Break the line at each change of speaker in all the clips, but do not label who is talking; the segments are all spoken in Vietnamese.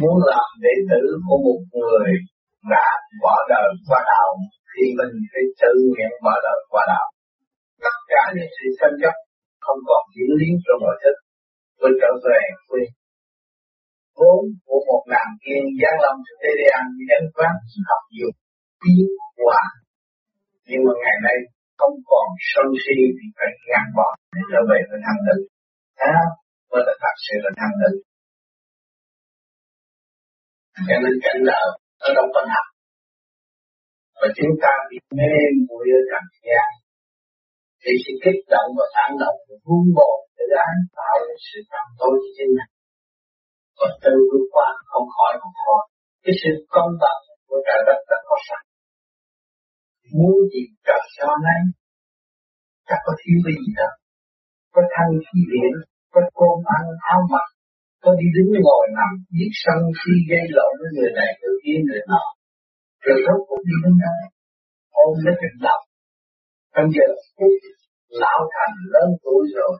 muốn làm đệ tử của một người đã bỏ đời qua đạo, thì mình phải tự nguyện bỏ đời qua đạo. Tất cả những sự tranh chấp không còn diễn biến trong nội thức tôi trở về quê. Vốn của một nàng tiên giáng lâm cho thế gian nhân quán, học dục biến hòa nhưng mà ngày nay không còn sân si thì phải gạt bỏ để trở về với thanh tịnh đó mới là thật sự là thanh tịnh cho nên cảnh nợ nó đâu có thật và chúng ta bị mê muội ở trần gian thì sự kích động và phản động và vun bồi để đáng tạo ra sự tâm tối cho chính mình và tự vượt qua không khỏi một thôi cái sự công bằng của trời đất đã có sẵn. Muốn gì trời cho nấy ta có thiếu cái gì đâu. Có thanh khí điển có cơm ăn áo mặc có đi đứng ngồi nằm, biết sân khi gây lộn với người này, người kia, người nọ. Rồi rốt cũng đi đến đó, ôm lấy cái lòng trong giờ phút, lão thành lớn tuổi rồi.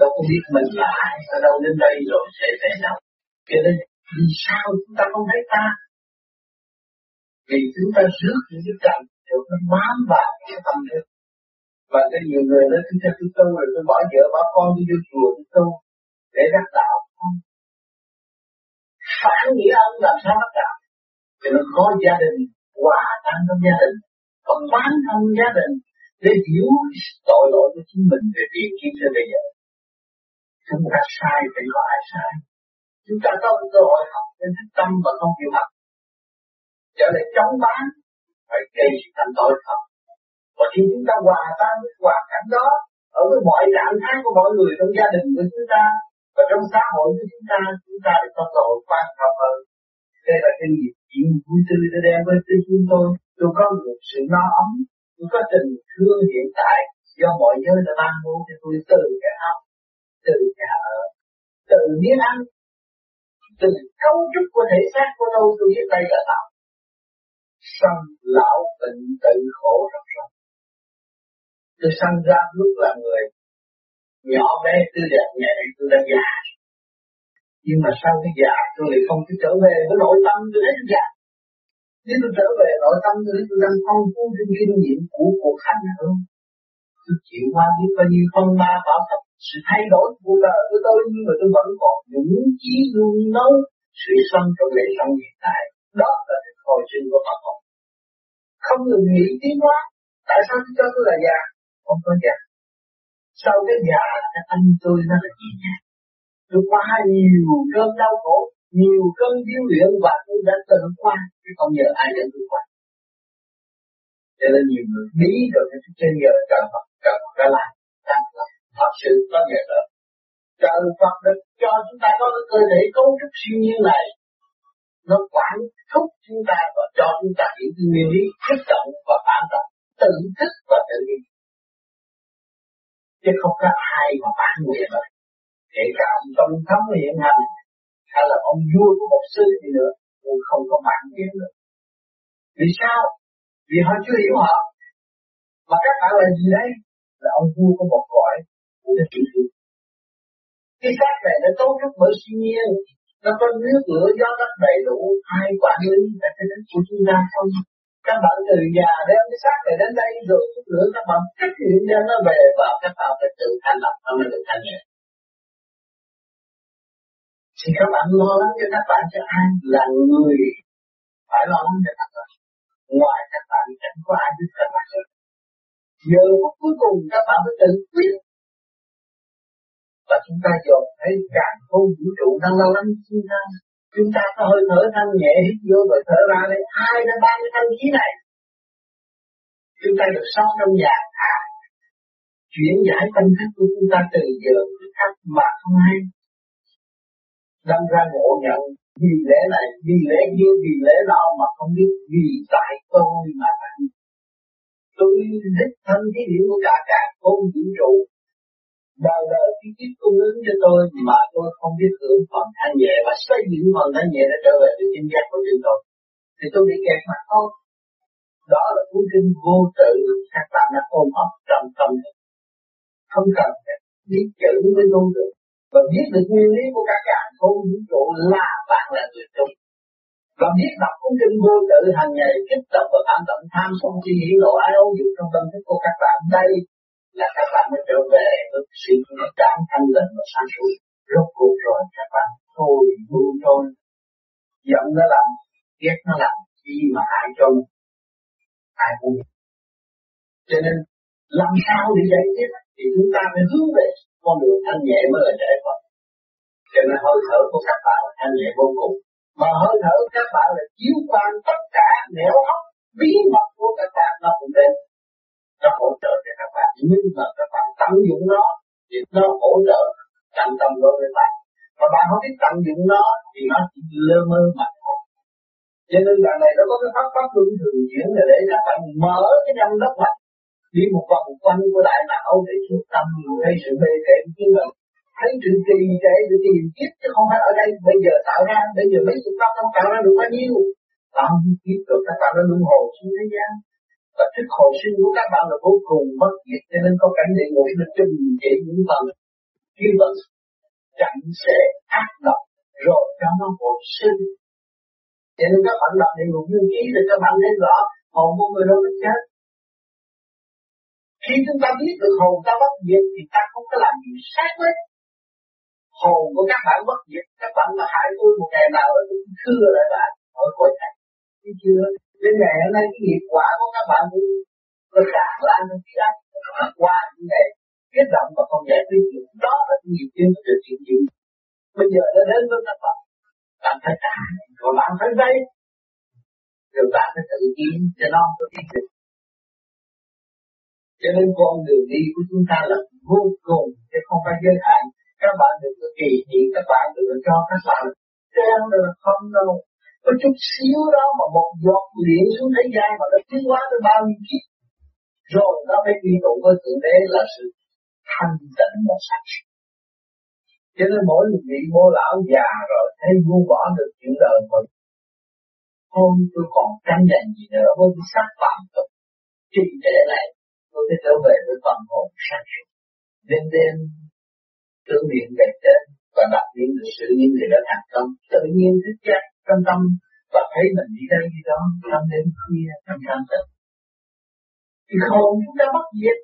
Đâu có biết mình là ai ở đâu đến đây rồi, sẽ về đâu. Cho nên, vì sao chúng ta không thấy ta? Vì chúng ta rước những cái trần đều nó bám vào cái tâm thức. Và cái nhiều người nói chúng ta cứ tu rồi tôi bỏ vợ, bỏ con đi vô chùa đi tu để đắc đạo. Không phản nghĩa ông làm sao đắc đạo thì nó có gia đình, hòa tan trong gia đình và bán thân gia đình, để hiểu tội lỗi của chính mình về việc kiếp cho bây giờ chúng ta sai thì có ai sai? Chúng ta có cơ hội học nên thức tâm và không chịu học. Trở lại chống bán, phải gây sự thành tội thật. Và khi chúng ta hòa tan với hoàn cảnh đó, ở với mọi trạng thái của mọi người trong gia đình của chúng ta và trong xã hội của chúng ta chúng ta được có cơ hội quan trọng hơn. Đây là cái nghiệp chuyện vui tươi đã đem với tư chúng tôi. Tôi có được sự no ấm. Tôi có tình thương hiện tại do mọi giới đã ban bố cho tôi từ cái áo từ cái ở từ miếng ăn, từ cấu trúc của thể xác của tôi. Tôi biết đây là tạo sanh lão bệnh tự khổ rất rất tôi sanh ra lúc là người nhỏ bé tư đẹp nhẹ tôi đã già. Nhưng mà sau cái già, tôi lại không thể trở về với nội tâm, tôi thấy già. Nếu tôi trở về nội tâm, tôi tôi đang phong phú trên kinh nghiệm của cuộc hành hương tôi. Chịu qua biết bao nhiêu phân ba, bảo tập sự thay đổi của đời của tôi, nhưng mà tôi vẫn còn dũng chí luôn nấu sự sống trong lễ sống hiện tại. Đó là cái hồi sinh của Phật. Học không ngừng nghĩ tiến hóa. Tại sao tôi cho tôi là già? Không có già sau cái già cái anh tôi nó là gì nhỉ tôi qua nhiều cơn đau khổ, nhiều cơn điêu luyện và tôi đã từng qua. Chứ không nhờ ai để tôi qua. Cho nên nhiều người bí rồi cái trên giờ trời Phật trời Phật đã làm. Thật sự có nhờ đó. Trời Phật được cho chúng ta có cái cơ thể cấu trúc siêu nhiên này. Nó quản thúc chúng ta và cho chúng ta hiểu nguyên lý kích động và phản động, tự thức và tự nhiên chứ không có ai mà phản nguyện rồi kể cả ông tâm thấm hiện hành, hay là ông vua của một sư gì nữa, cũng không có bản nguyện được. Vì sao? Vì họ chưa hiểu họ. Mà các bạn là gì đấy? Là ông vua của một cõi của chịu thiệt cái xác này nó tốt rất bởi siêu nhiên. Nó có nước lửa gió đất đầy đủ hai quản lý là cái đất của chúng ta không? Các bạn từ già đem cái xác này đến đây rồi chút nữa, các bạn trách nhiệm đem nó về và các bạn phải tự thành lập nó mới được thành nhẹ thì các bạn lo lắng cho các bạn cho ai là người phải lo lắng cho các bạn. Ngoài các bạn, chẳng có ai biết các bạn được. Giờ phút cuối cùng các bạn phải tự quyết. Và chúng ta dồn thấy càng không vũ trụ đang lo lắng chúng ta chúng ta có hơi thở thanh nhẹ hít vô và thở ra đây. Hai đến ba cái thanh khí này, chúng ta được sống trong nhà à chuyển giải tâm thức của chúng ta từ giờ khác mà không hay. Đâm ra ngộ nhận, vì lẽ này, vì lẽ kia, vì lẽ nọ mà không biết vì tại tôi mà tôi đích thân cái điểm của cả cả không vũ trụ đời đời cái kiếp cung ứng cho tôi mà tôi không biết hưởng phần thanh nhẹ và xây dựng phần thanh nhẹ để trở về với chân giác của chính tôi thì tôi bị kẹt mặt thôi. Đó là cuốn kinh vô tự các bạn đã ôm học trong tâm thức. Không cần biết chữ mới tu được và biết được nguyên lý của các cả không vũ trụ, là bạn là người trung và biết đọc cuốn kinh vô tự hàng ngày, kích động và phản động, tham sân si, hỉ nộ ái ố dục trong tâm thức của các bạn. Đây là các bạn mới trở về với sự cảm thanh lệnh và sáng suốt. Rốt cuộc rồi các bạn thôi buông trôi, giận nó làm ghét nó làm khi mà hại cho ai cũng cho nên làm sao để giải quyết? Thì chúng ta phải hướng về con đường thanh nhẹ mới là giải thoát cho nên hơi thở của các bạn là thanh nhẹ vô cùng. Mà hơi thở các bạn là chiếu quan tất cả nẻo óc bí mật của các bạn nó cũng đến nó hỗ trợ cho các bạn. Nhưng mà các bạn tận dụng nó thì nó hỗ trợ tận tâm đối với bạn. Mà bạn không biết tận dụng nó thì nó chỉ lơ mơ mà thôi. Cho nên lần này nó có cái pháp pháp luân thường chuyển là để các bạn mở cái nhâm đất mạch đi một vòng quanh của đại não để trung tâm thấy sự mê kệ chứ là thấy sự trì trệ để tìm kiếp chứ không phải ở đây. Bây giờ tạo ra, bây giờ mấy chục năm không tạo ra được bao nhiêu. Tạo nhiêu kiếp được các bạn đã luân hồi xuống thế gian và thức hồi sinh của các bạn là vô cùng bất diệt cho nên có cảnh địa ngục nó trình chỉ những phần khi vật cảnh sẽ ác độc, rồi cho nó hồi sinh. Cho nên các bạn đọc địa ngục như ký thì các bạn thấy rõ hồn của người đâu được chết. Khi chúng ta biết được hồn ta bất diệt thì ta không có làm gì sát với hồn của các bạn bất diệt các bạn mà hại tôi một ngày nào đó tôi thưa lại bạn ở cõi này chưa đến ngày hôm nay cái nghiệp quả của các bạn cũng nó cả là anh biết anh qua những ngày kết động và không giải quyết được. Đó là cái nghiệp chứng được chuyện gì. Bây giờ nó đến với các bạn. Bạn phải trả rồi bạn phải vay. Rồi bạn phải tự kiếm. Cho nó có biết được cho nên con đường đi của chúng ta là vô cùng. Chứ không phải giới hạn. Các bạn đừng có kỳ thị. Các bạn đừng có cho các bạn treo được không đâu có chút xíu đó mà một giọt điện xuống thế gian mà nó tiến hóa tới bao nhiêu kiếp. Rồi nó phải quy tụ với thượng đế là sự thành tịnh và sạch cho nên mỗi một vị bố lão già rồi thấy vô bỏ được chuyện đời mình không tôi còn tranh giành gì nữa với cái sắc phạm tục. Trì trệ này, tôi sẽ trở về với phần hồn sạch đêm đêm tưởng niệm về trên và đặt những người sự những người đã thành công tự nhiên thức giác trong tâm. Và thấy mình đi đây đi đó, trong đêm khuya, trong tâm tịch thì hồn chúng ta mất diệt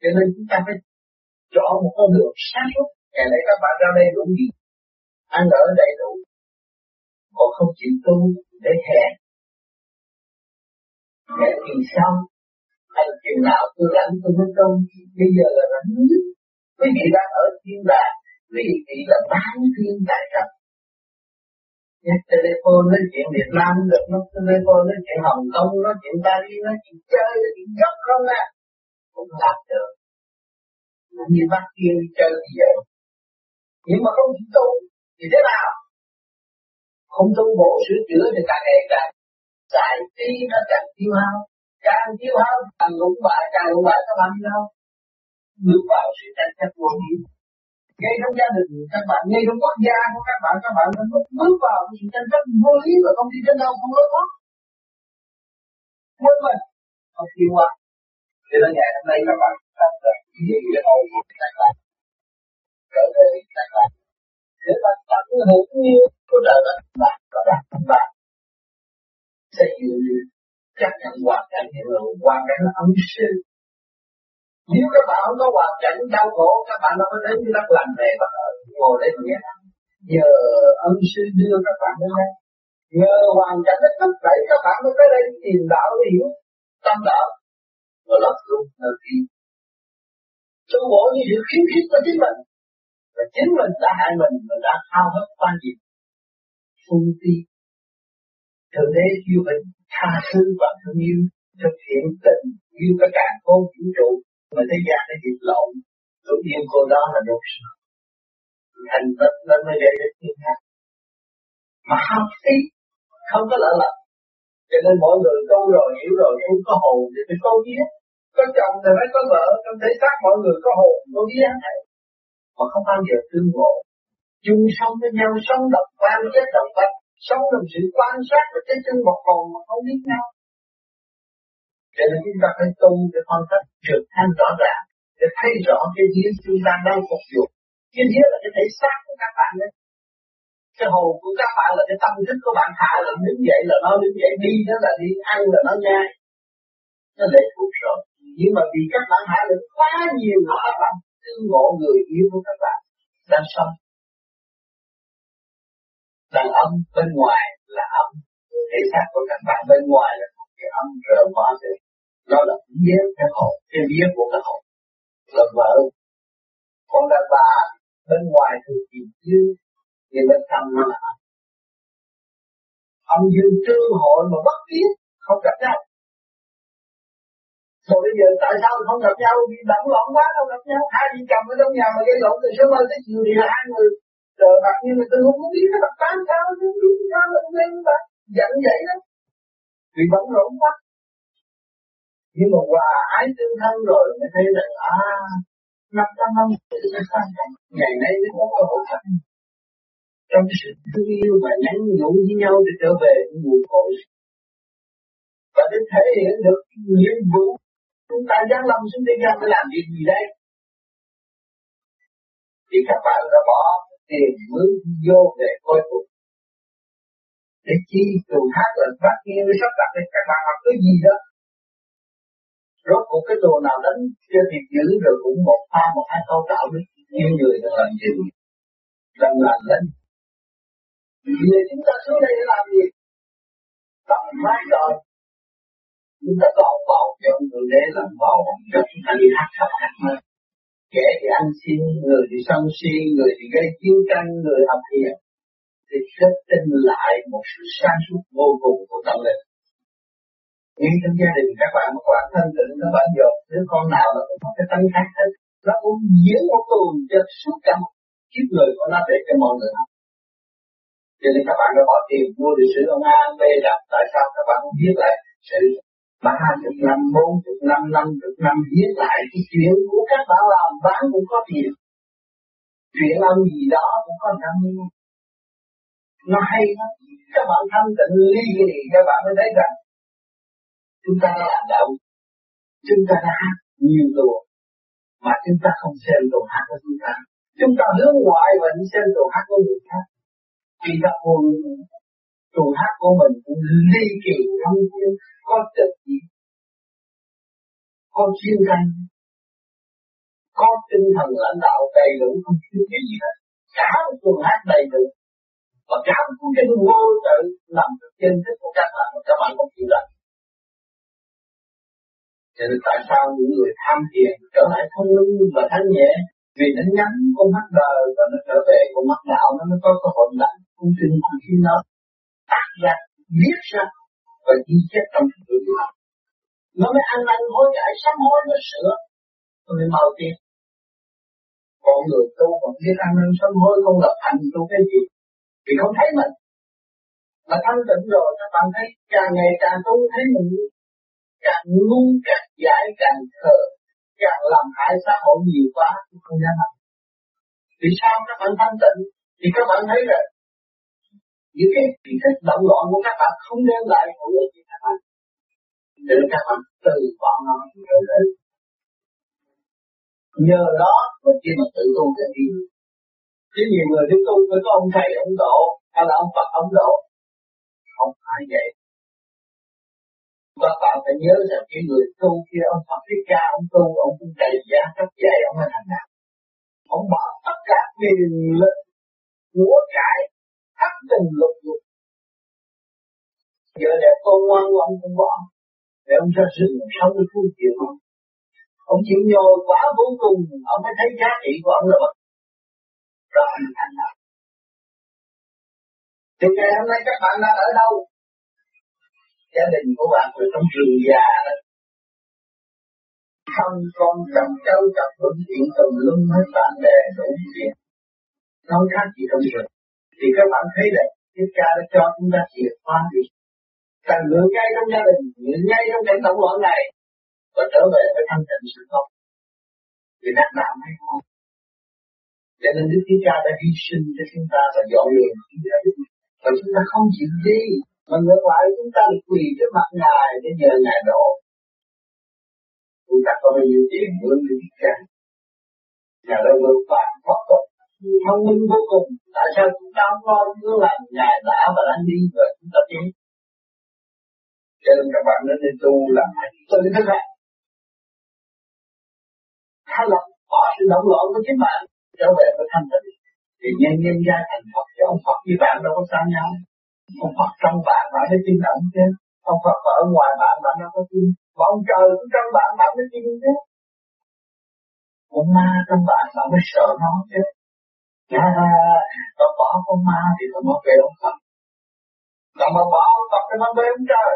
cho nên chúng ta phải chọn một con đường sáng suốt. Ngày nay các bạn ra đây đủ gì? Ăn ở đầy đủ. Còn không chịu tu để hẹn hẹn kỳ sau anh là chừng nào tôi rảnh tôi mới tu? Bây giờ là rảnh nhất. Quý vị đang ở thiên đàng vì vị là bán thiên đại trận nhắc telephone nói chuyện Việt Nam được, nó telephone nói chuyện Hồng Kông, nói chuyện Paris, nói chuyện chơi, nói chuyện rất không à? Cũng làm được. Như bác kia đi chơi bây giờ. Nhưng mà không chịu tu, thì thế nào? Không tu bổ sửa chữa thì càng ngày càng giải trí nó càng tiêu hao. Càng tiêu hao, càng lũng bại, càng lũng bại các bạn đi đâu? bước vào sự tranh chấp vô hiểm ngay trong gia đình, các bạn, ngay trong quốc gia của các bạn các bạn nên bước vào sự tranh chấp vô lý và không đi đến đâu không lối thoát quên mình. Không chịu qua cho nên ngày hôm nay các bạn làm được những cái hậu của các bạn trở về các bạn để mà tận hưởng như của đời đất bạn và bạn, các bạn. Sẽ dựng chắc chắn hoàn cảnh hiện hữu hoàn cảnh ấm sinh nếu các bạn không có hoàn cảnh đau khổ, các bạn đâu có đến với đất lành này và ngồi đây nghe nhờ ân sư đưa các bạn đến đây. Nhờ hoàn cảnh đất thúc đẩy, các bạn mới tới đây tìm đạo hiểu tâm đạo. Và lập luôn nơi kia tu bổ như sự khiếm khuyết của chính mình. Và chính mình đã hại mình và đã hao hết quan điểm. phương ti thượng đế yêu mình tha thứ và thương yêu, thực hiện tình yêu cả càng con vũ trụ mà thế gian nó dịch lộn. Lúc yêu cô đó là đột sự thành tích nó mới gây đến thiên hạ mà học phí. Không có lợi lộc. Cho nên mọi người tu rồi, hiểu rồi, không có hồn thì phải có gì có chồng thì phải có vợ. Trong thể xác mọi người có hồn, có vía. Này mà không bao giờ tương ngộ. Chung sống với nhau, sống độc quan, chết động vật, sống trong sự quan sát và cái chân một hồn mà không biết nhau cho nên chúng ta phải tu để phân tích trực thanh rõ ràng, để thấy rõ cái gì chúng ta đang phục vụ. Cái vía là cái thể xác của các bạn đấy cái hồn của các bạn là cái tâm thức của bạn, hạ là đứng dậy là nó đứng dậy, đi nó là đi ăn là nó nhai. Nó lệ thuộc rồi. Nhưng mà vì các bạn hạ được quá nhiều của các bạn thương ngộ người yêu của các bạn đang sống đàn âm bên ngoài là âm thể xác của các bạn bên ngoài là một cái âm rờ mở thì đó là vía cái hồn, cái vía của cái hồn. Là vợ còn đàn bà bên ngoài thường tìm dương thì bên trong nó là âm. Âm dương tương hội mà bất biết không gặp nhau. Rồi bây giờ tại sao không gặp nhau? Vì bận loạn quá, đâu gặp nhau. Hai vợ chồng ở trong nhà mà gây lộn từ sớm mai tới chiều thì hai người rồi mặt như người tôi không có biết cái mặt tám sao chứ biết sao lên lên mà giận vậy đó vì bận rộn quá nhưng mà hòa ái tương thân rồi mới thấy rằng à năm trăm năm ngày nay mới có cơ hội thật trong sự thương yêu và nhắn nhủ với nhau để trở về nguồn cội và để thể hiện được nhiệm vụ, chúng ta giáng lâm xuống thế gian để làm việc gì đây? Thì các bạn đã bỏ tiền mướn vô để coi phục. Để chi tuần hát là phát nghe với sắp đặt để các bạn học cái gì đó rốt cuộc cái đồ nào đánh chưa thì giữ rồi cũng một pha, một hai câu tạo với nhiều người đã làm gì? Làm làm lên vì chúng ta xuống đây để làm gì? Tập mái rồi. Chúng ta còn bầu cho người để làm bầu. Cho chúng ta đi hát khắp khắp nơi. Kẻ thì ăn xin, người thì sân si, người thì gây chiến tranh, người học hiền thì kết tinh lại một sự sáng suốt vô cùng của tâm linh nhưng trong gia đình các bạn có bạn thân tự nó bạn dột đứa con nào nó cũng có cái tâm khác hết. Nó cũng diễn một tuần cho suốt cả một kiếp người của nó để cho mọi người học. Cho nên các bạn đã bỏ tiền mua được sử ông A B đọc tại sao các bạn không viết lại sự ba chục năm, bốn chục năm năm chục năm viết lại cái chuyện của các bạn làm bán cũng có tiền. Chuyện làm gì đó cũng có năm nó hay lắm. Các bạn thanh tịnh ly kỳ, các bạn mới thấy rằng chúng ta đã làm đạo chúng ta đã hát nhiều tuồng mà chúng ta không xem tuồng hát của chúng ta. Chúng ta hướng ngoại và đi xem tuồng hát của người khác. Vì các hồn tuồng hát của mình cũng ly kỳ không có trực gì? Có chuyên canh có tinh thần lãnh đạo đầy đủ? Không thiếu cái gì hết. Cả một tuần hát đầy đủ. Và cả một cuốn kinh vô tự nằm trên thức của các bạn mà các bạn không chịu làm cho nên tại sao những người tham thiền trở lại thông minh và thanh nhẹ? Vì nó nhắm con mắt đời và nó trở về con mắt đạo, nó mới có cơ hội lạnh cũng trình cung khi nó tác ra, biết ra và ghi chép trong cái tự học nó mới ăn năn hối cải, sám hối, nó sửa. Nó mới mau tiến. Con người tu còn biết ăn năn sám hối, không lập hành tu cái gì. Vì không thấy mình. Mà thanh tịnh rồi, các bạn thấy càng ngày càng tu thấy mình càng ngu càng dại càng thờ, càng làm hại xã hội nhiều quá cũng không dám làm vì sao các bạn thanh tịnh? Thì các bạn thấy rồi những cái ý thức động loạn của các bạn không đem lại hữu ích cho các bạn. Nên các bạn từ bỏ nó trở lên nhờ đó mà khi mà tự tu để đi. Chứ nhiều người đi tu với có ông thầy, ông độ, hay là ông Phật, ông độ. Không phải vậy và bạn phải nhớ rằng cái người tu kia, ông Phật Thích Ca, ông tu, ông cũng đầy giá rất dạy ông mới thành đạt ông bỏ tất cả quyền lực của cải thắt tình lục dục giờ đẹp con ngoan của ông cũng bỏ. Để ông ra rừng sống với phương tiện không? ông chịu nhồi quá vô cùng, ông mới thấy giá trị của ông là bậc. rồi thành đạt thì ngày hôm nay các bạn đang ở đâu? Gia đình của bạn ở trong rừng già đó. Thân con chồng cháu chồng bệnh viện tùm lum hết bạn bè đủ chuyện. Nói khác gì trong rừng thì các bạn thấy là Đức cha đã cho chúng ta chìa khóa đi. Cần ngựa ngay trong gia đình ngựa ngay trong cảnh động loạn này. Và trở về với thanh tịnh sự tốt thì đắc đạo hay không? Cho nên Đức Chúa Cha đã hy sinh cho chúng ta và dọn đường chúng ta và chúng ta không chịu đi mà ngược lại chúng ta được quỳ trước mặt Ngài để nhờ Ngài độ. Chúng ta có bao nhiêu tiền mướn Đức Chúa Cha Ngài đã vượt qua thoát tục thông minh vô cùng. Tại sao chúng ta không lo chúng làm ngài đã và đang đi rồi chúng ta tiến? Cho nên các bạn nên tu là phải tự thức ra thay lập bỏ sự động loạn của chính bạn, trở về với thanh tịnh thì nhân nhân gia thành Phật, chứ ông Phật với bạn đâu có xa nhau ông Phật trong bạn bạn mới tin động chứ. Ông Phật ở ngoài bạn bạn đâu có tin. Mà ông trời cũng trong bạn bạn mới tin chứ. Con ma trong bạn bạn mới sợ nó chứ. Dạ, à, và bỏ con ma thì nó mới về ông Phật. Còn mà bỏ ông Phật thì nó về ông trời.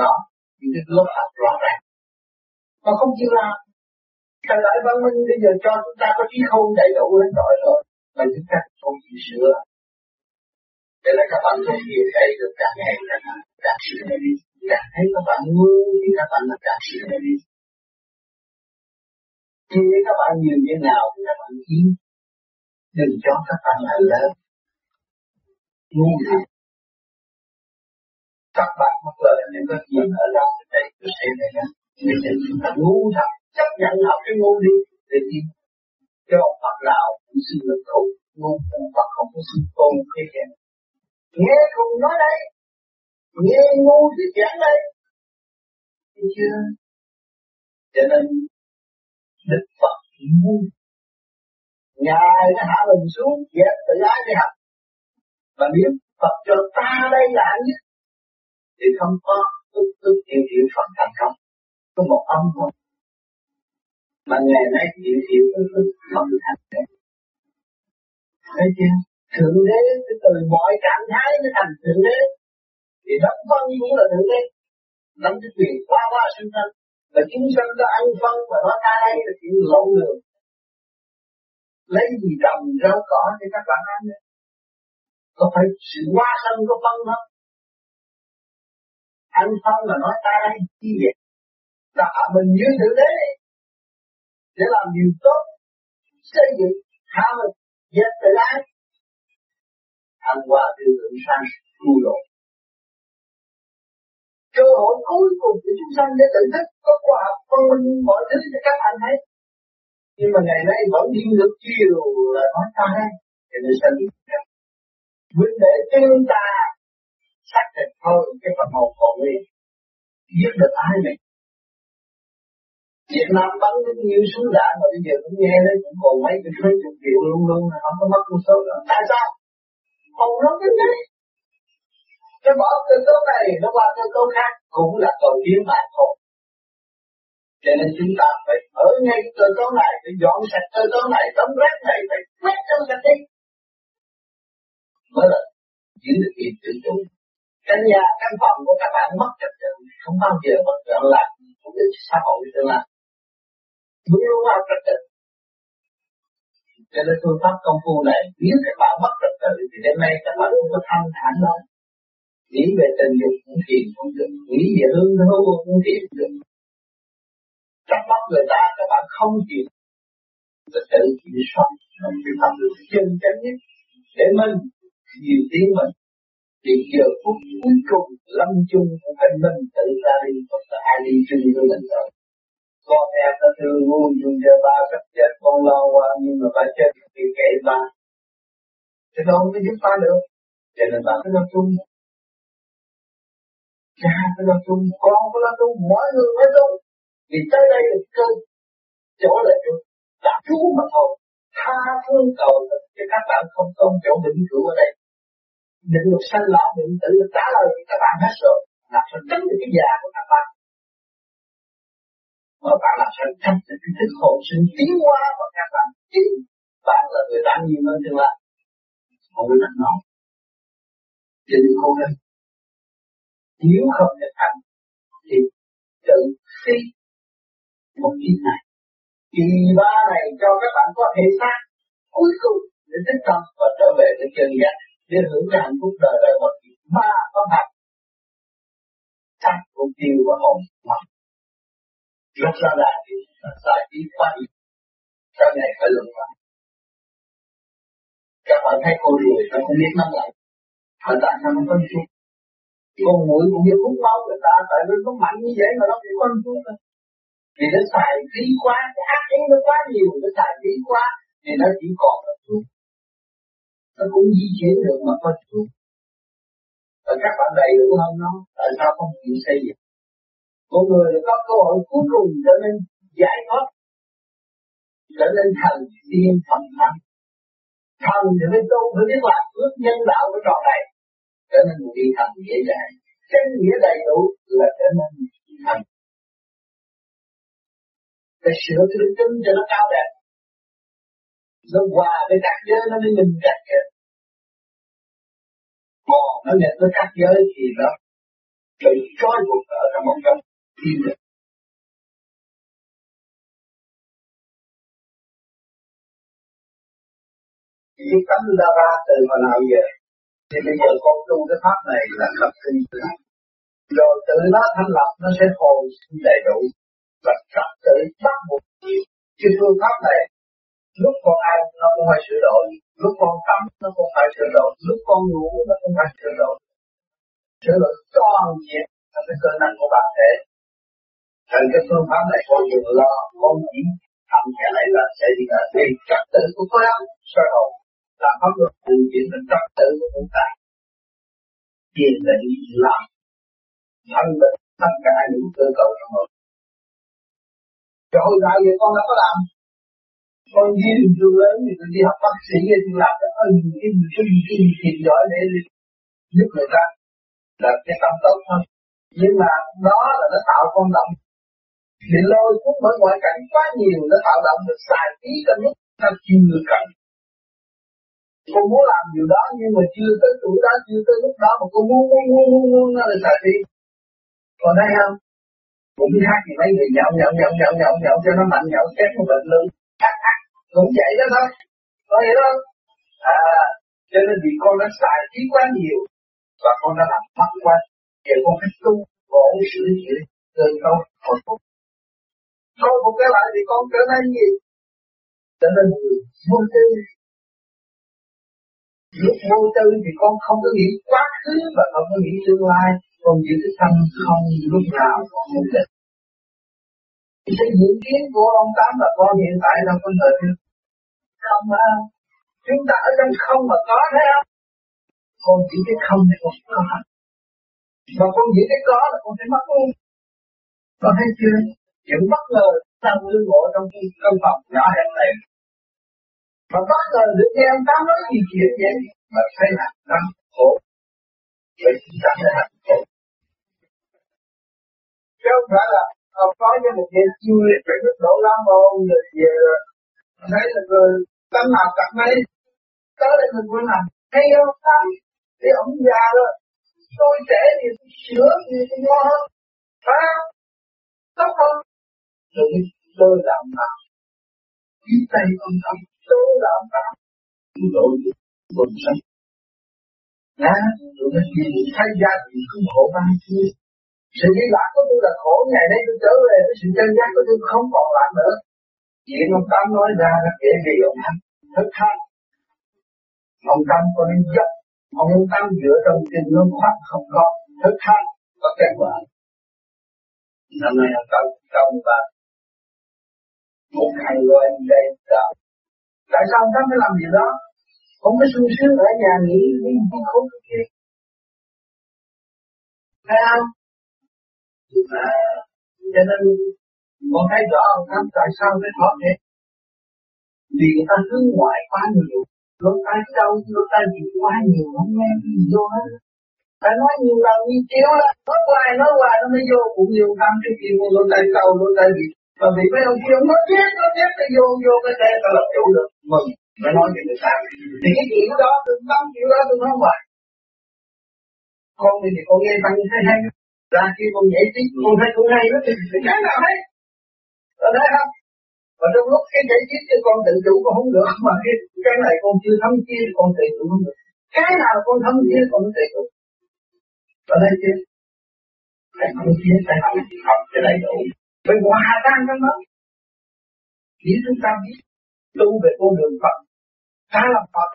Đó những cái lớp học rõ ràng. Mà không chịu làm. Thời đại văn minh bây giờ cho chúng ta có trí khôn đầy đủ hết rồi rồi. Mà chúng ta không chịu sửa. Thế là các bạn không hiểu thấy được cả ngày càng sự sửa đi. Càng thấy các bạn ngu, thì các bạn là càng sửa đi. Khi các bạn nhìn như nào thì các bạn kiếm đừng cho các bạn là lớn. Ngu gì? các bạn mất lời nên có nhìn ở đâu thì đây, tôi sẽ đây đó nhưng mà chúng ta ngu thật, chấp nhận học cái ngu đi, để đi. Cho Phật nào cũng xin được khổ, ngu Phật không có xin tôn cái gian nghe cùng nói đây nghe ngu thì giảng đây thấy chưa cho nên, Đức Phật ngu. Ngài đã hạ mình xuống, dẹp tự ái để học Và nếu Phật cho ta đây là nhất, Thì không có tức tức chịu hiểu Phật thành công. Có một âm thôi. Mà ngày nay chịu hiểu tức tức Phật thành công. Thấy chưa? Thượng đế từ mọi trạng thái nó thành thượng đế. Thì đấng phân cũng là thượng đế. Nắm cái quyền qua qua sinh thân. Và chúng sanh đã ăn phân và nói ta đây là chuyện lộn đường lấy gì trồng, rau cỏ cho các bạn ăn đấy. Có phải sự qua sân có phân không? Ăn phân là nói ta đây chi vậy? Là mình như thượng đế. Để làm điều tốt, xây dựng, hạ mình, dẹp tự ái thăng qua tiêu lượng sang tu lộ. Cơ hội cuối cùng của chúng sanh để tự thức có khoa học phân minh, mọi thứ cho các anh thấy nhưng mà ngày nay vẫn đi ngược chiều là nói ta đây cho nên sanh vấn đề chúng ta xác định thôi, cái phần hồn còn nguyên. Giết được ai mình Việt Nam bắn rất nhiều súng đạn mà bây giờ cũng nghe đấy cũng còn mấy cái mấy chục triệu luôn luôn, không có mất một số nữa. Tại sao? Không nói cái đấy. nó bỏ cơ cấu này nó qua cơ cấu khác cũng là cầu tiến mà thôi. Cho nên chúng ta phải ở ngay cơ cấu này, phải dọn sạch cơ cấu này, tấm rác này, phải quét cho sạch đi. Mới là giữ được việc tự chủ. Căn nhà, căn phòng của các bạn mất trật tự, không bao giờ mất trật tự làm cũng như xã hội tương lai. Luôn luôn vào trật tự. Cho nên phương pháp công phu này, nếu các bạn mất trật tự thì đến nay các bạn cũng có thanh thản lắm. Nghĩ về tình dục cũng thiền không được, nghĩ về hương thơm cũng thiền được, trong mắt người ta các bạn không chịu tự tự kiểm soát mình phải tâm được chân chánh nhất để mình nhiều tiếng mình thì giờ phút cuối cùng lâm chung của phải mình tự ra đi không có ai đi chung với mình con em ta thương ngu dùng cho ba sắp chết, con lo qua nhưng mà ba chết thì kệ ba thì đâu có giúp ba được. Cho nên ba cứ lo chung. Cha cứ lo chung, con cứ lo chung, mọi người phải chung. Vì tới đây là cơ chỗ là chung là chú mà thôi. Tha phương cầu cho các bạn không có chỗ định cứu ở đây. Định luật sanh lão định tự trả lời các bạn hết rồi. Là phải tính được cái già của các bạn mà bạn làm sao tránh được cái thức hồn sinh tiến hóa của các bạn. Chính bạn là người đang nhiều hơn tương lai không có nặng nổi cho nên cố gắng. Nếu không thực hành thì tự phi một kiếp này, kỳ ba này cho các bạn có thể xác cuối cùng để tích tâm và trở về với chân giác, để hưởng cái hạnh phúc đời đời bất kỳ ba có mặt. Chắc mục tiêu và hồn mặt rất rõ ràng thì giải trí quá ít sau này phải luận lại các bạn thấy cô rùi nó không biết nắm lại mà tại sao nó có chút con mũi cũng như hút máu người ta, tại vì nó mạnh như vậy mà nó chỉ có chút thôi vì nó xài khí quá, cái ác ý nó quá nhiều, nó xài khí quá, thì nó chỉ còn là chút nó cũng di chuyển được mà có chút và các bạn đầy đủ hơn nó, tại sao không chịu xây dựng? Con người có cơ hội cuối cùng trở nên giải thoát, trở nên thần tiên phần thánh thần thì mới tu, mới biết làm ước nhân đạo của trò này. Trở nên một vị thần dễ dàng chân nghĩa đầy đủ là trở nên thần. Để sửa cái đức tính cho nó cao đẹp. Nó hòa với các giới, nó mới mình trạch kìa. Còn nó nhận với các giới thì nó tự trói buộc ở trong một trong thiên được cái tấm đã ra từ hồi nào giờ thì bây giờ con tu cái pháp này là lập kinh rồi tự nó thành lập nó sẽ hồi sinh đầy đủ và trật tự bắt buộc. Cái phương pháp này, lúc con ăn nó cũng phải sửa đổi, lúc con tắm nó cũng phải sửa đổi, lúc con ngủ nó cũng phải sửa đổi. Sửa đổi toàn diện là cái cơ năng của bản thể thành cái phương pháp này có nhiều lo có nghĩ, con chỉ ทำ cái này là sẽ đi là đi trật tự của con ăn sơ hồn. Là pháp luật tự chuyển thành trật tự của chúng ta tiền định làm thân định tất cả những cơ cầu trong hồn. Rồi hồi đại vậy con đã có làm. Con đi đường trường lớn thì tôi đi học bác sĩ thì làm cái ơn cái cái cái tìm giỏi để giúp người ta. Là cái tâm tốt hơn. Nhưng mà đó là nó tạo con động bị lôi cuốn bởi ngoại cảnh quá nhiều nó tạo động được xài tí trong lúc ta chưa cần con muốn làm điều đó nhưng mà chưa tới tuổi đó, chưa tới lúc đó mà con muốn muốn muốn muốn muốn nó là xài tí còn đây không? Cũng khác thì mấy người nhậu nhậu nhậu nhậu nhậu nhậu cho nó mạnh, nhậu chết một bệnh luôn. Cũng vậy đó thôi. Có hiểu không? À cho nên vì con đã xài trí quá nhiều và con đã làm mất quá giờ con phải tu bổ sửa chữa cơ cấu hồi phúc khôi một cái lại thì con trở nên gì? Trở nên người vô tư. Lúc vô tư thì con không có nghĩ quá khứ và không có nghĩ tương lai. Con giữ cái tâm không lúc nào con ổn định cái diễn kiến của ông tám và con hiện tại là con người không mà chúng ta ở trong không mà có thấy không? Con chỉ cái không này con có. Mà con chỉ cái có là con phải mất luôn con thấy chưa? Chuyện bất ngờ sang lương ngộ trong cái căn phòng nhỏ hẹp này. Mà bất ngờ được nghe ông tám nói gì chuyện vậy mà thấy là đang khổ. Vậy chúng ta sẽ hạnh khổ chứ không phải là ông có với một chuyện chưa phải đức độ lắm ôn rồi về rồi thấy là người tâm nào cặp mấy tới đây mình muốn làm. Hay không ta thì ông già rồi, tôi trẻ thì sửa thì tôi ngon hơn. Phải không? Tốt hơn tôi rồi tôi làm nào kiếm tay con thầm tôi làm nào tôi đổi cuộc sống Đó, rồi nó nhìn thấy gia đình cứ khổ ban kia sự đi lạc của tôi là khổ ngày nay tôi trở về với sự chân giác của tôi không còn lại nữa. Chuyện ông Tám nói ra là kể về ông Thanh Thức thanh ông Tâm có nên dốc ông Tâm dựa trong kinh nó khoát không có Thức thanh có cái vợ. Năm nay ông Tâm trong và một ngày rồi anh đây sợ tại sao ông ta mới làm gì đó? Không có sung sướng ở nhà nghỉ đi đi khốn kia. Thấy không? À, cho nên con thấy rõ ông ta tại sao mới thoát thế vì người ta hướng ngoại quá nhiều lỗ tai đau lỗ tai bị quá nhiều không nghe gì vô hết. Phải nói nhiều lần như chiếu là nói hoài nói hoài nó mới vô. Cũng nhiều tâm cái kia vô lỗ tai đau lỗ tai bị mà vì mấy ông kia ông nói chết nói chết là vô vô cái xe ta lập chủ được. Mừng phải nói cho người ta thì cái chuyện đó tôi tâm chuyện đó tôi nói hoài. Con thì, thì con nghe tăng thấy hay. Ra khi con nhảy tiếp con thấy cũng hay đó thì cái nào hay? Ở đây không? Và trong lúc cái giải thích cho con tự chủ con không được. Mà cái, cái này con chưa thấm chia con tự chủ không được. Cái nào con thấm chia con tự chủ. Và đây chứ phải thấm chia phải học học cho đầy đủ phải hòa tan trong đó. Chỉ chúng ta biết tu về con đường Phật. Ta là Phật.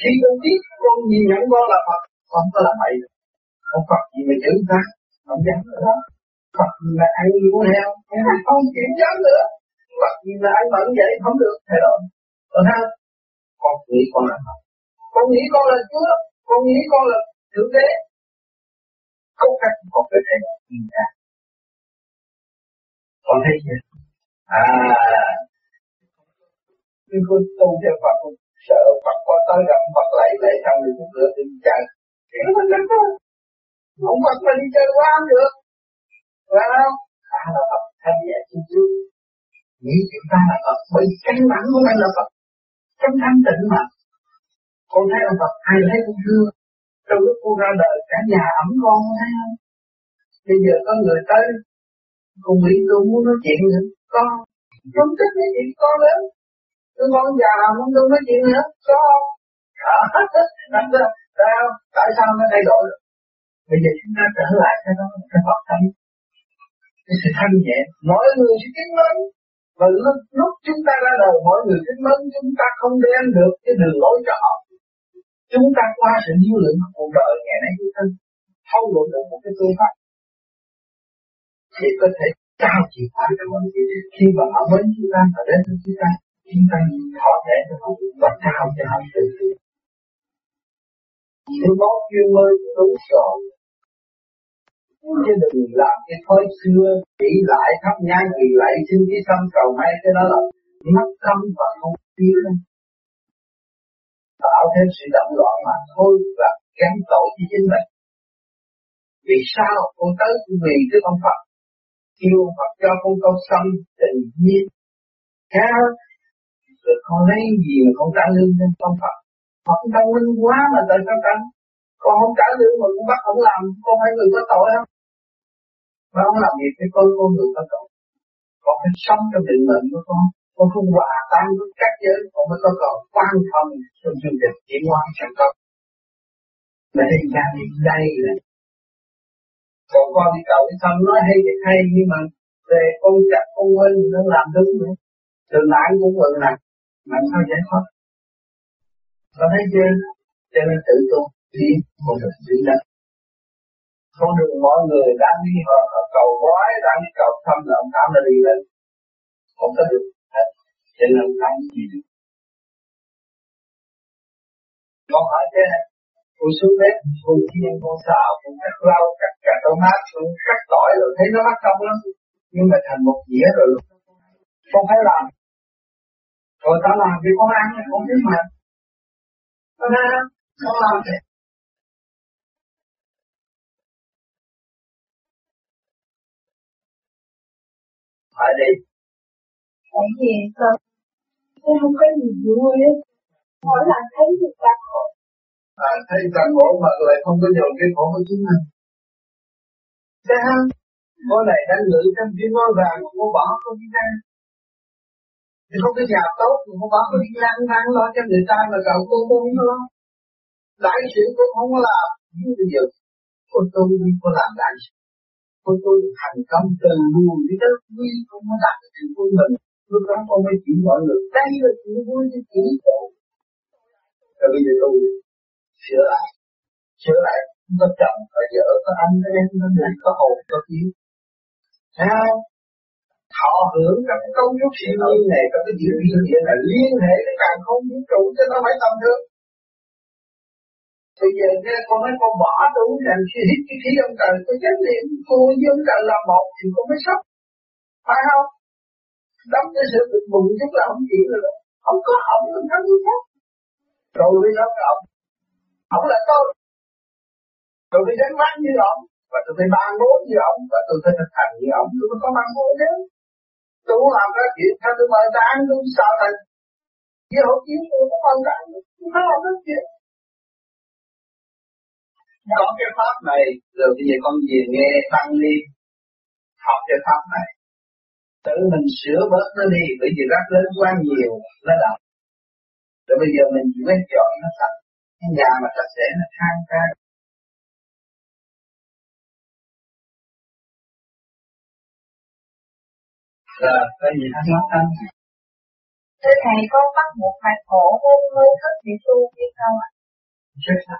Khi con biết con nhìn nhận con là Phật không có là bậy không Phật gì mà chữ ta? Không dám nữa đó. Phật là ăn của heo không? Chịu dám nữa. Phật gì là ăn vẫn vậy? Không được. Thay đổi còn ha con nghĩ con là Phật. Con nghĩ con là Chúa. Con nghĩ con là thượng đế. Không cách một cái thể nhìn ra con thấy chưa à. Nhưng con tu theo Phật sợ Phật qua tới gặp Phật lại lại xong rồi cũng cửa đi chơi nó mới rất thôi không Phật mà đi chơi quá được. Phải không? À là Phật thanh nhẹ chút chút nghĩ chúng ta là Phật bởi căn bản của mình là Phật. Trong thanh tịnh mà. Con thấy ông Phật ai thấy cũng thương. Trong lúc cô ra đời cả nhà ấm con thấy không? Bây giờ có người tới cùng biết tôi muốn nói chuyện nữa. Con không thích nói chuyện con nữa tôi con già không tôi nói chuyện nữa. Con. À, làm sao? Tại sao nó thay đổi? Bây giờ chúng ta trở lại cái đó cái Phật thanh cái sự thanh nhẹ. Mỗi người sẽ tiến lên, và lúc, lúc chúng ta ra đời mỗi người kính mến chúng ta không đem được cái đường lối cho họ. Chúng ta qua sự nhiêu lượng của cuộc đời ngày nay chúng ta thâu luận được một cái phương pháp để có thể trao chỉ khóa cho mọi người. Khi mà họ mến chúng ta và đến với chúng ta chúng ta thọ thể cho họ và trao cho họ tự tin Thứ bóp duyên mới đúng rồi. Chứ đừng làm cái thói xưa, chỉ lại thắp nhang kỳ lại xin cái tâm cầu hay cái đó là mất tâm và không tiến. Tạo thêm sự động loạn mà thôi và gắn tội cho chính mình. Vì sao? Con tới vì cái con Phật kêu Phật cho con câu tâm tình nhiên. Cao rồi con lấy gì mà con trả lương cho con Phật? Phật đau linh quá mà tại sao trả con không trả lương mà con bắt không làm, con phải người có tội không? Mà không làm việc thì con con người có tội. Con phải sống trong định mệnh của con. Con không hòa tan với các giới, con mới có cầu quan thông trong chương trình tiến hóa thành công mà đây ra đi đây là còn con đi cầu đi thăm nói hay thì hay nhưng mà về con chặt con quên nó làm đúng nữa. Từ nãy cũng vẫn làm làm sao giải thoát. Có thấy chưa? Cho nên tự tu đi một đường đi đất con đường mọi người đang đi họ, họ cầu gói đang đi cầu thăm là ông Tám đã đi lên. Không có được hết. Cho nên ông Tám gì được. Con hỏi thế? này tôi xuống bếp tôi chiên con xào con cắt rau cắt cà rau mát con cắt tỏi rồi, thấy nó mắc công lắm. Nhưng mà thành một dĩa rồi không phải làm. Rồi tao làm thì con ăn con biết mà. Con ăn, con làm thế. Phải đi.
Tại vì sao? tôi không có gì vui hết mỗi lần thấy người ta khổ
à, thấy toàn bộ mà lại không có dồn cái khổ của chính mình Thấy không? Ngôi này đang ngự trong cái ngôi vàng mà cô bỏ không đi ra. Thì không có nhà tốt mà cô bỏ không đi ra lang thang lo cho người ta mà cậu cô cô không lo. Đại sự cô không có làm Nhưng bây giờ cô tôi đi cô làm đại sự. Cô tôi thành công từ buồn đi tới vui Không có đạt được sự vui mình Lúc đó con mới chỉ mọi người Đây là sự vui thì chỉ cô Rồi bây giờ tôi sửa lại. Sửa lại. Có chồng có vợ có anh có em có người có hồn có kiến không thọ hưởng trong công trúc siêu nhiên này trong cái diễn biến hiện là liên hệ với càng không vũ trụ cho nó phải tâm thường. Bây giờ nghe con nói con bỏ đủ rằng khi hít cái khí ông trời tôi chánh niệm cô với ông trời là một thì con mới sắp. Phải không? Đóng cái sự bực bụng chút là không chịu rồi không có ổng không có người khác. Rồi với nó cái ông là tôi. Tôi phải đánh mắt như ông, và tôi phải ban bố như ông, và tôi phải thực hành như ông. Tôi mới có ban bố chứ tôi muốn làm cái chuyện theo tôi mời ta ăn tôi sao thành với hậu chiến tôi có mời ta ăn tôi phải làm cái chuyện. Có cái pháp này, rồi bây giờ con về nghe tăng đi học cái pháp này. Tự mình sửa bớt nó đi, bởi vì rắc lớn quá nhiều, nó đậm rồi bây giờ mình chỉ mới chọn nó sạch cái nhà mà sạch sẽ nó thang ca Rồi, có gì thắc mắc không?
Thưa Thầy, con bắt một phải khổ mới mới thức để tu biết không ạ?
Rất là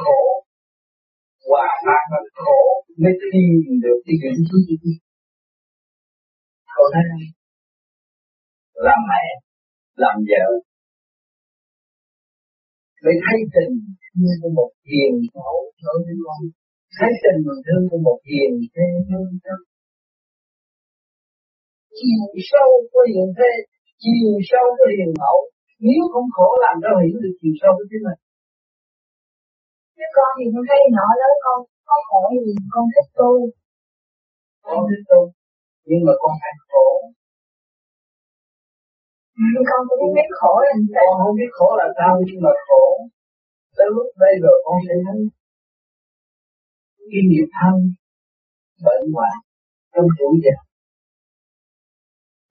khổ. Hòa tan và khổ mới tìm được cái những thứ gì. Cậu thấy không? làm mẹ làm vợ Vậy thấy tình như một hiền mẫu đối với con Thấy tình mà thương của một hiền thế thương thân. Chiều sâu của hiền thế, Chiều sâu của hiền mẫu Nếu không khổ làm đâu hiểu được chiều sâu của chính mình?
Chứ con thì con thấy nhỏ lớn con, Có khổ gì con thích tu?
Con thích tu, Nhưng mà con phải khổ
nhưng con cũng không biết khổ là sao
con không biết khổ là sao nhưng mà khổ. Tới lúc đây rồi con sẽ thấy cái nghiệp thân bệnh hoạn trong tuổi già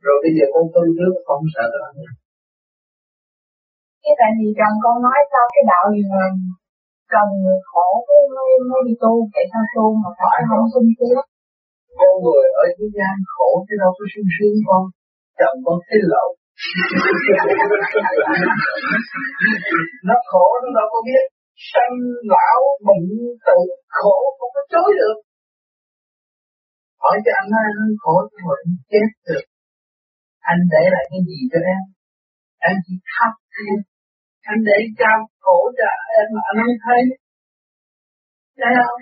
rồi bây giờ con tu trước con sợ đó
cái tại vì chồng con nói sao cái đạo gì mà cần khổ mới mới mới đi tu tại sao tu mà phải không? sung sướng
con người ở thế gian khổ chứ đâu có sung sướng con. Chồng con thấy lậu nó khổ nó đâu có biết. Sanh lão bệnh tự khổ, không có chối được. Hỏi cho anh nói, anh khổ rồi anh chết được. Anh để lại cái gì cho em? Em chỉ khóc thêm anh để cao khổ cho em mà anh không thấy. Thấy không?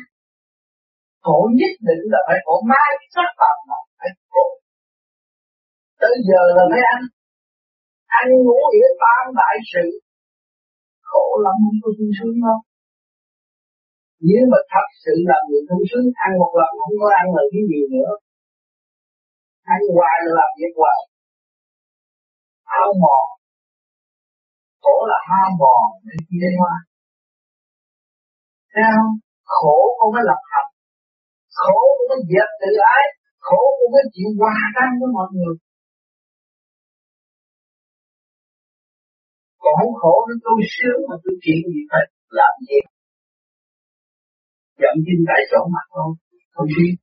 Khổ nhất định là phải khổ. Mai sắc phạm mà phải khổ. Tới giờ là mấy anh ăn ngủ để tam đại sự. Khổ lắm, không có sung sướng đâu. Nếu mà thật sự là người sung sướng, ăn một lần không có ăn được cái gì nữa? Ăn hoài là làm việc hoài. Hao mòn khổ là hao mòn để kia hoa sao khổ không có lập hành khổ không có dẹp tự ái. Khổ không có chịu hòa tan với mọi người. Còn không khổ nó tôi sướng mà tôi chuyện gì phải làm gì? Giận tin tại chỗ mà thôi không biết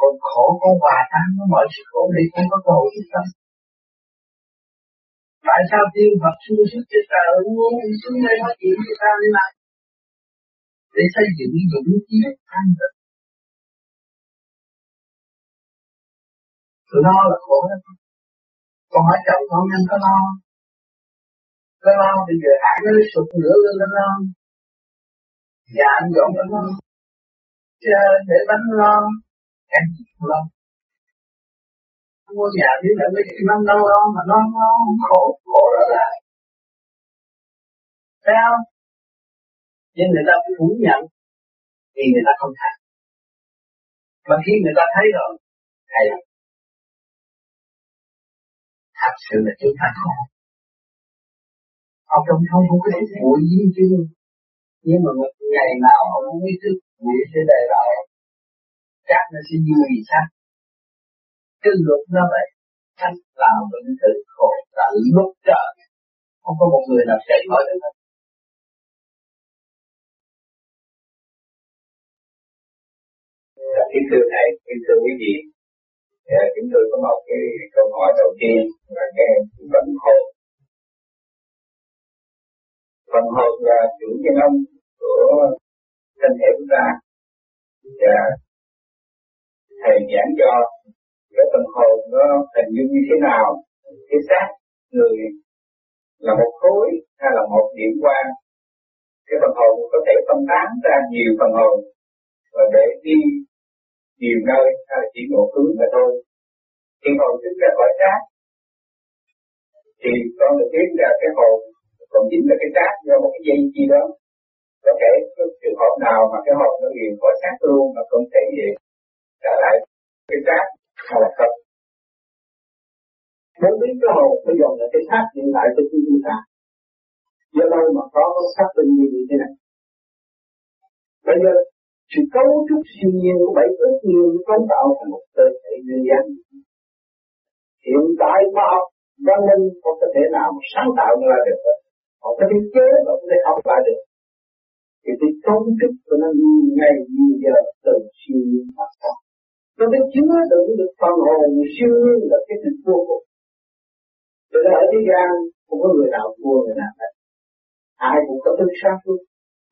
còn khổ có hòa tan với mọi sự khổ đi không có cầu gì tâm tại sao tiên Phật xuống sức cho trời muốn xuống đây nói chuyện với ta đi này để xây dựng những chiến thanh tịnh. Tụi lo là khổ đó còn ở chồng con nhân có lo lên lo bây giờ hãng nó sụt nửa lên lên lo nhà anh dọn lên lo chứ để bánh lo. Anh chỉ không lo mua nhà thì là mấy năm đâu lo mà nó nó khổ khổ đó là. Thấy không? Nhưng người ta phủ nhận thì người ta không thấy mà khi người ta thấy rồi, hay là thật sự là chúng ta khổ ông trong không không có thức bụi gì chứ. Nhưng mà một ngày nào ông không biết thức bụi sẽ đề lại. Chắc nó sẽ vui chắc cái luật nó vậy cách làm bệnh tử khổ là lúc trời không có một người nào chạy khỏi được hết.
Dạ, kính thưa thầy, kính thưa quý vị, dạ, kính thưa có một cái câu hỏi đầu tiên là cái vận hồn phần hồn là chủ nhân ông của thân thể chúng ta và thầy giảng cho cái phần hồn nó hình như như thế nào? Cái xác người là một khối hay là một điểm quan cái phần hồn có thể phân tán ra nhiều phần hồn và để đi nhiều nơi hay là chỉ một hướng mà thôi. Khi hồn chúng ta khỏi xác, thì con được biết là cái hồn còn dính là cái xác do một cái dây gì đó. Có thể có trường hợp nào mà cái hộp nó liền khỏi xác luôn mà không thể gì trả lại cái xác hay là không muốn biết cái hồn bây giờ là cái xác hiện lại cho chúng ta. Do đâu mà có xác định như thế này? Bây giờ, sự cấu trúc siêu nhiên của bảy ước nhiên cấu tạo thành một cơ thể nhân gian. Hiện tại khoa học văn minh không có thể nào sáng tạo ra được họ có thể chế và có thể học lại được. Thì cái cấu trúc của nó như ngày như giờ từ siêu nhiên mà ra nó mới chứa đựng được phần hồn siêu nhiên là cái sự vô cùng. Cho nên ở thế gian, không có người nào thua, người nào hết ai cũng có thức sát luôn.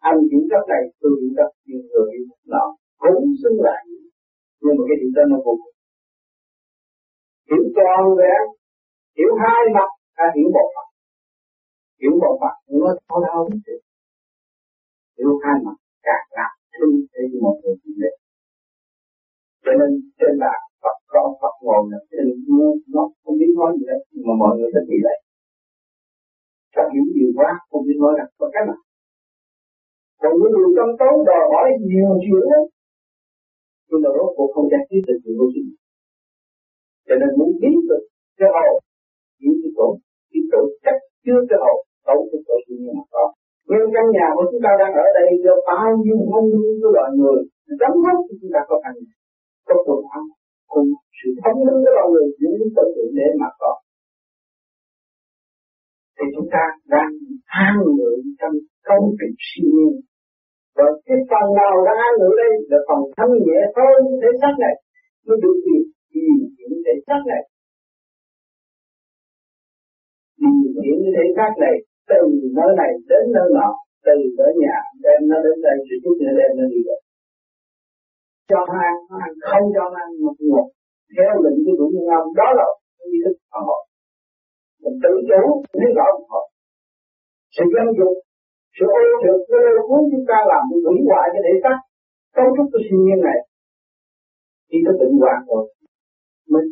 Anh chịu cấp này tôi chịu cấp nhiều người nọ cũng xứng lại. Nhưng mà cái điểm đó nó vô cùng. Hiểu tròn vẹn,
hiểu hai mặt hay hiểu một mặt hiểu một mặt nó có đau hiểu hai mặt càng làm thương để một người như vậy cho nên trên là Phật có Phật ngồi là trên nó, nó không biết nói gì hết mà mọi người thích gì đấy, ta hiểu nhiều quá không biết nói là có cái nào còn những người trong tối đòi hỏi nhiều chuyện lắm. Nhưng mà rốt cuộc không giải quyết được chuyện của chính cho nên muốn biết được cái hồn những cái tổ cái tổ chắc chưa cái hồn tổ cái tổ thiên nhiên mà có nhưng căn nhà của chúng ta đang ở đây do bao nhiêu không của loài người đóng góp thì chúng ta có thành có quần áo, cùng sự thống nhất của loài người những cái tự tự để mà có. Thì chúng ta đang an ngự trong công việc siêu nhiên. Và cái phần nào đang an ngự đây là phần thanh nhẹ thôi, thế xác này, mới được việc điều khiển thể xác này. Điều khiển thể xác này từ nơi này đến nơi nọ, từ ở nhà đem nó đến đây rồi chút nữa đem nó đi rồi. Cho nó ăn nó ăn không cho nó ăn một ngột theo lệnh của chủ nhân ông, đó là ý thức phần hồn mình tự chủ, lý rõ phần hồn sự dân dục sự ô trượt nó lôi cuốn chúng ta làm hủy hoại cái thể xác, cấu trúc của sinh nhiên này. Khi nó tự hoại rồi. Mình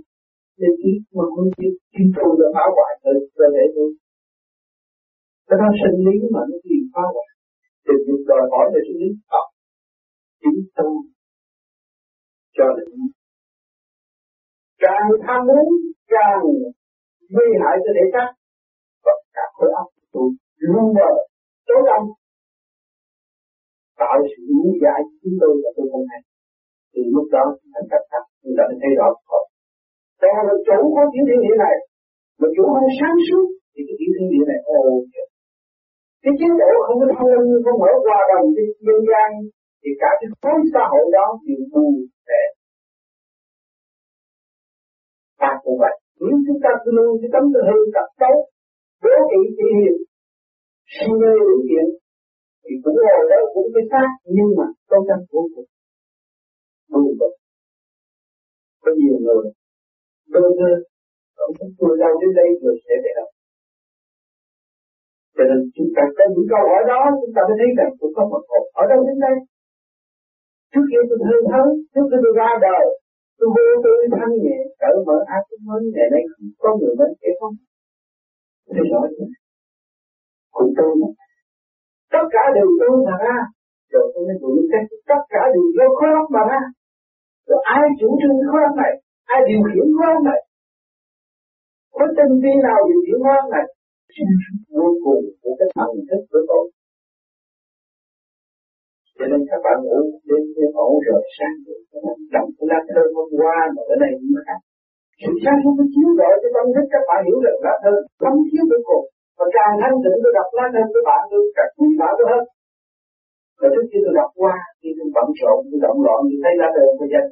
nên ý mà không chịu chịu tôi là phá hoại cơ thể tôi cái đó sinh lý mà nó gì phá hoại thì việc đòi hỏi về sinh lý tập, chính tu cho định càng tham muốn, càng nguy hại cho thể xác. Và cả khối óc tôi luôn mờ tối tâm. Tạo sự lý giải chúng tôi và tôi không hay thì lúc đó, thành cách khác, chúng ta thấy rõ rồi còn là chủ có tiểu thiên địa này. Mà chủ không sáng suốt, thì cái tiểu thiên địa này ô cái chế độ không có thông minh không mở qua đồng cái dân gian, thì cả cái khối xã hội đó đều buồn tệ ta cũng vậy nếu chúng ta cứ luôn cái tấm tư hư tập xấu bố kỵ chỉ hiền, si mê đủ chuyện thì cũng ngồi đó cũng cái xác nhưng mà tôi tranh vô cùng buồn bực có nhiều người, đôi thơ ông không tôi đâu đến đây rồi sẽ về đâu cho nên chúng ta có những câu hỏi đó, chúng ta mới thấy rằng tôi có một hồn ở đâu đến đây. Trước kia tôi thương thấu trước khi tôi ra đời, tôi vô tư thanh nhẹ cởi mở ác cũng mới ngày nay có người bên kia không. Thì rõ chứ. Cũng tôi tất cả đều tôi mà ra. Rồi tôi mới vững cách, tất cả đều do khối óc mà ra. Rồi ai chủ trương khối óc này? Ai điều khiển khối óc này? Có tinh vi nào điều khiển khối óc này? Vô cùng của cái thần thức của tôi. Cho nên các bạn ngủ đêm đêm ổn rồi sáng đọc cái lá thơ hôm qua mà bữa nay cũng khác. Sự sáng suốt nó chiếu rọi cái tâm thức, các bạn hiểu được lá thơ thấm chiếu vô cùng và càng thanh tịnh tôi đọc lá thơ của bạn, tôi càng quý bảo tôi hơn. Và trước khi tôi đọc qua, khi tôi bận rộn, tôi động loạn, tôi thấy lá thơ của dân.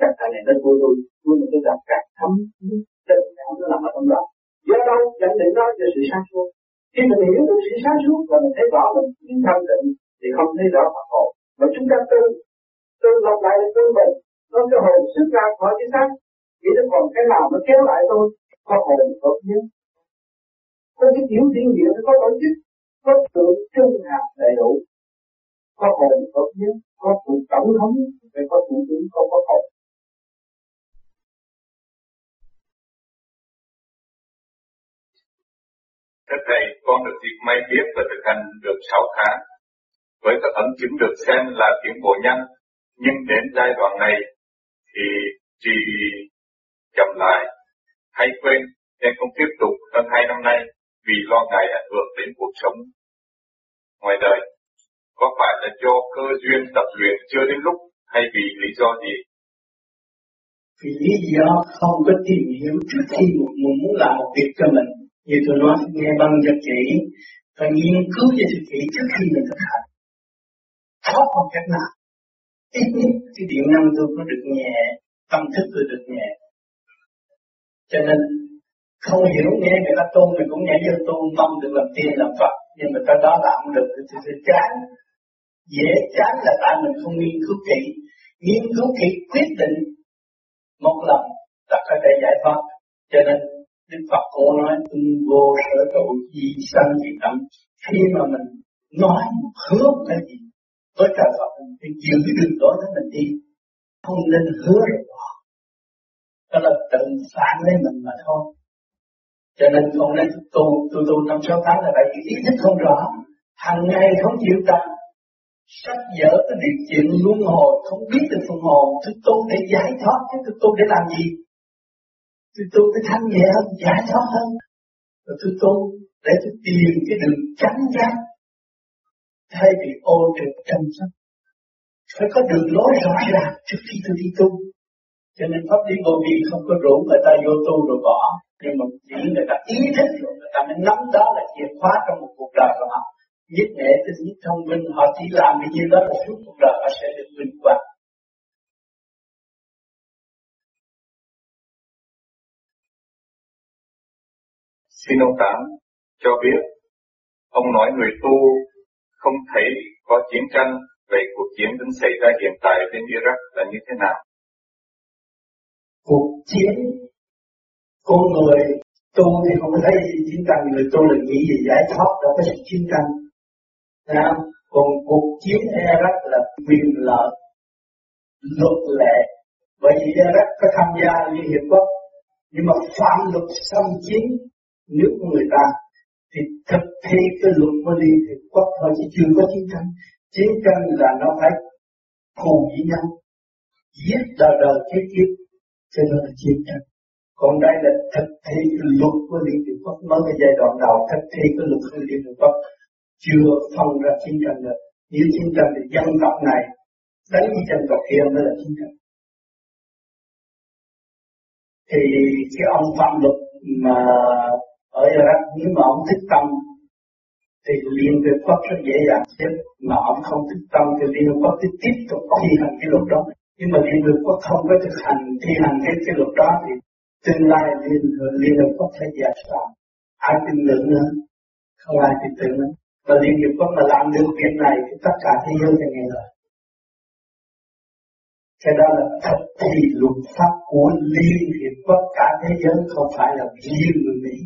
Chắc là này nó vui tôi vui mà tôi đọc càng thấm tình cảm nó nằm ở trong đó do đâu nhận định đó cho sự sáng suốt. Khi mình hiểu được sự sáng suốt và mình thấy rõ mình chính thanh định thì không thấy rõ Phật hồn. Mà chúng ta tu tu lặp lại là tu mình. Nó cái hồn xuất ra khỏi cái xác. Chỉ nó còn cái nào nó kéo lại tôi có hồn hợp nhất. Có cái tiểu thiên địa nó có tổ chức, có tượng trung hạt đầy đủ. Có hồn hợp nhất. Có sự tổng thống, phải có thủ tướng, không có hồn
Cách đây, con được dịp may tiếp và thực hành được 6 tháng. Với các ấn chứng được xem là tiến bộ nhanh, nhưng đến giai đoạn này thì chỉ chậm lại. Hay quên nên không tiếp tục hơn hai năm nay vì lo ngại ảnh hưởng đến cuộc sống. Ngoài đời, có phải là do cơ duyên tập luyện chưa đến lúc hay vì lý do gì?
Vì lý do không có tìm hiểu trước khi một người muốn làm một việc cho mình như tôi nói nghe bằng cho kỹ và nghiên cứu cho thật kỹ trước khi mình thực hành. Khó không cách nào. Ít nhất cái điện năng tôi có được nhẹ tâm thức tôi được nhẹ cho nên, không hiểu nghe người ta tu mình cũng nhảy vô tu mong được làm tiên làm Phật, nhưng mà tới đó là không được, thì tôi chán. Dễ chán là tại mình không nghiên cứu kỹ. Nghiên cứu kỹ quyết định một lần là có thể giải thoát. Cho nên Đức Phật cô nói, ưng vô sở trụ di sanh thì tâm. Khi mà mình nói hứa cái gì? Với trời Phật, mình chịu cái đường đó đó mình đi. Không nên hứa được bỏ. Đó là tự phản lấy mình mà thôi. Cho nên không nên tu tu tu năm sáu tháng là tại vì ý thức không rõ hàng ngày không chịu tập. Sách dở cái việc chuyện luân hồi, không biết được phần hồn tôi tu để giải thoát chứ tôi tu để làm gì? Tôi tu cái thanh nhẹ hơn, giải thoát hơn. Rồi tôi tu để tôi tìm cái đường tránh giác. Thay vì ô trực chăm sóc. phải có đường lối rõ ràng trước khi tôi đi tu. Cho nên pháp lý vô vi không có rủ người ta vô tu rồi bỏ. Nhưng mà chỉ người ta ý thức rồi, người ta mới nắm đó là chìa khóa trong một cuộc đời của họ. Nhất nghệ tính thông minh, họ chỉ làm cái như đó là suốt cuộc đời, họ sẽ được vinh quang.
Xin ông Tám cho biết, ông nói người tu không thấy có chiến tranh, vậy cuộc chiến đang xảy ra hiện tại bên Iraq là như thế nào?
Cuộc chiến con người tu thì không thấy gì chiến tranh, người tu là nghĩ gì giải thoát, đâu có sự chiến tranh. Đó. Còn cuộc chiến Iraq là quyền lợi, luật lệ. Bởi vì Iraq có tham gia Liên Hiệp Quốc, nhưng mà phạm luật xâm chiến nước của người ta thì thực thi cái luật mới đi thì Quốc thôi chứ chưa có chiến tranh. Chiến tranh là nó phải thù với nhau, giết đời đời chết kiếp, cho nên là chiến tranh. Còn đây là thực thi cái luật của Liên Hiệp Quốc mới cái giai đoạn đầu thực thi cái luật của Liên Hiệp Quốc chưa phân ra chiến tranh được. Nếu chiến tranh thì dân tộc này đánh với dân tộc kia mới là chiến tranh. Thì cái ông phạm luật mà ở Iraq nếu mà ông thích tâm, thì liên về Pháp rất dễ dàng. Chết mà ông không thích tâm thì liên về Pháp tiếp tiếp tục thi hành cái luật đó. Nhưng mà liên về Pháp không có thực hành, thi hành cái cái luật đó thì tương lai liên liên về Pháp sẽ dễ dàng. ai tin tưởng nữa? Không ai tin tưởng nữa. Và liên hiệp quốc mà làm được việc này thì tất cả thế giới sẽ nghe lời. Cái đó là thực thi luật pháp của Liên Hiệp Quốc cả thế giới không phải là riêng người Mỹ.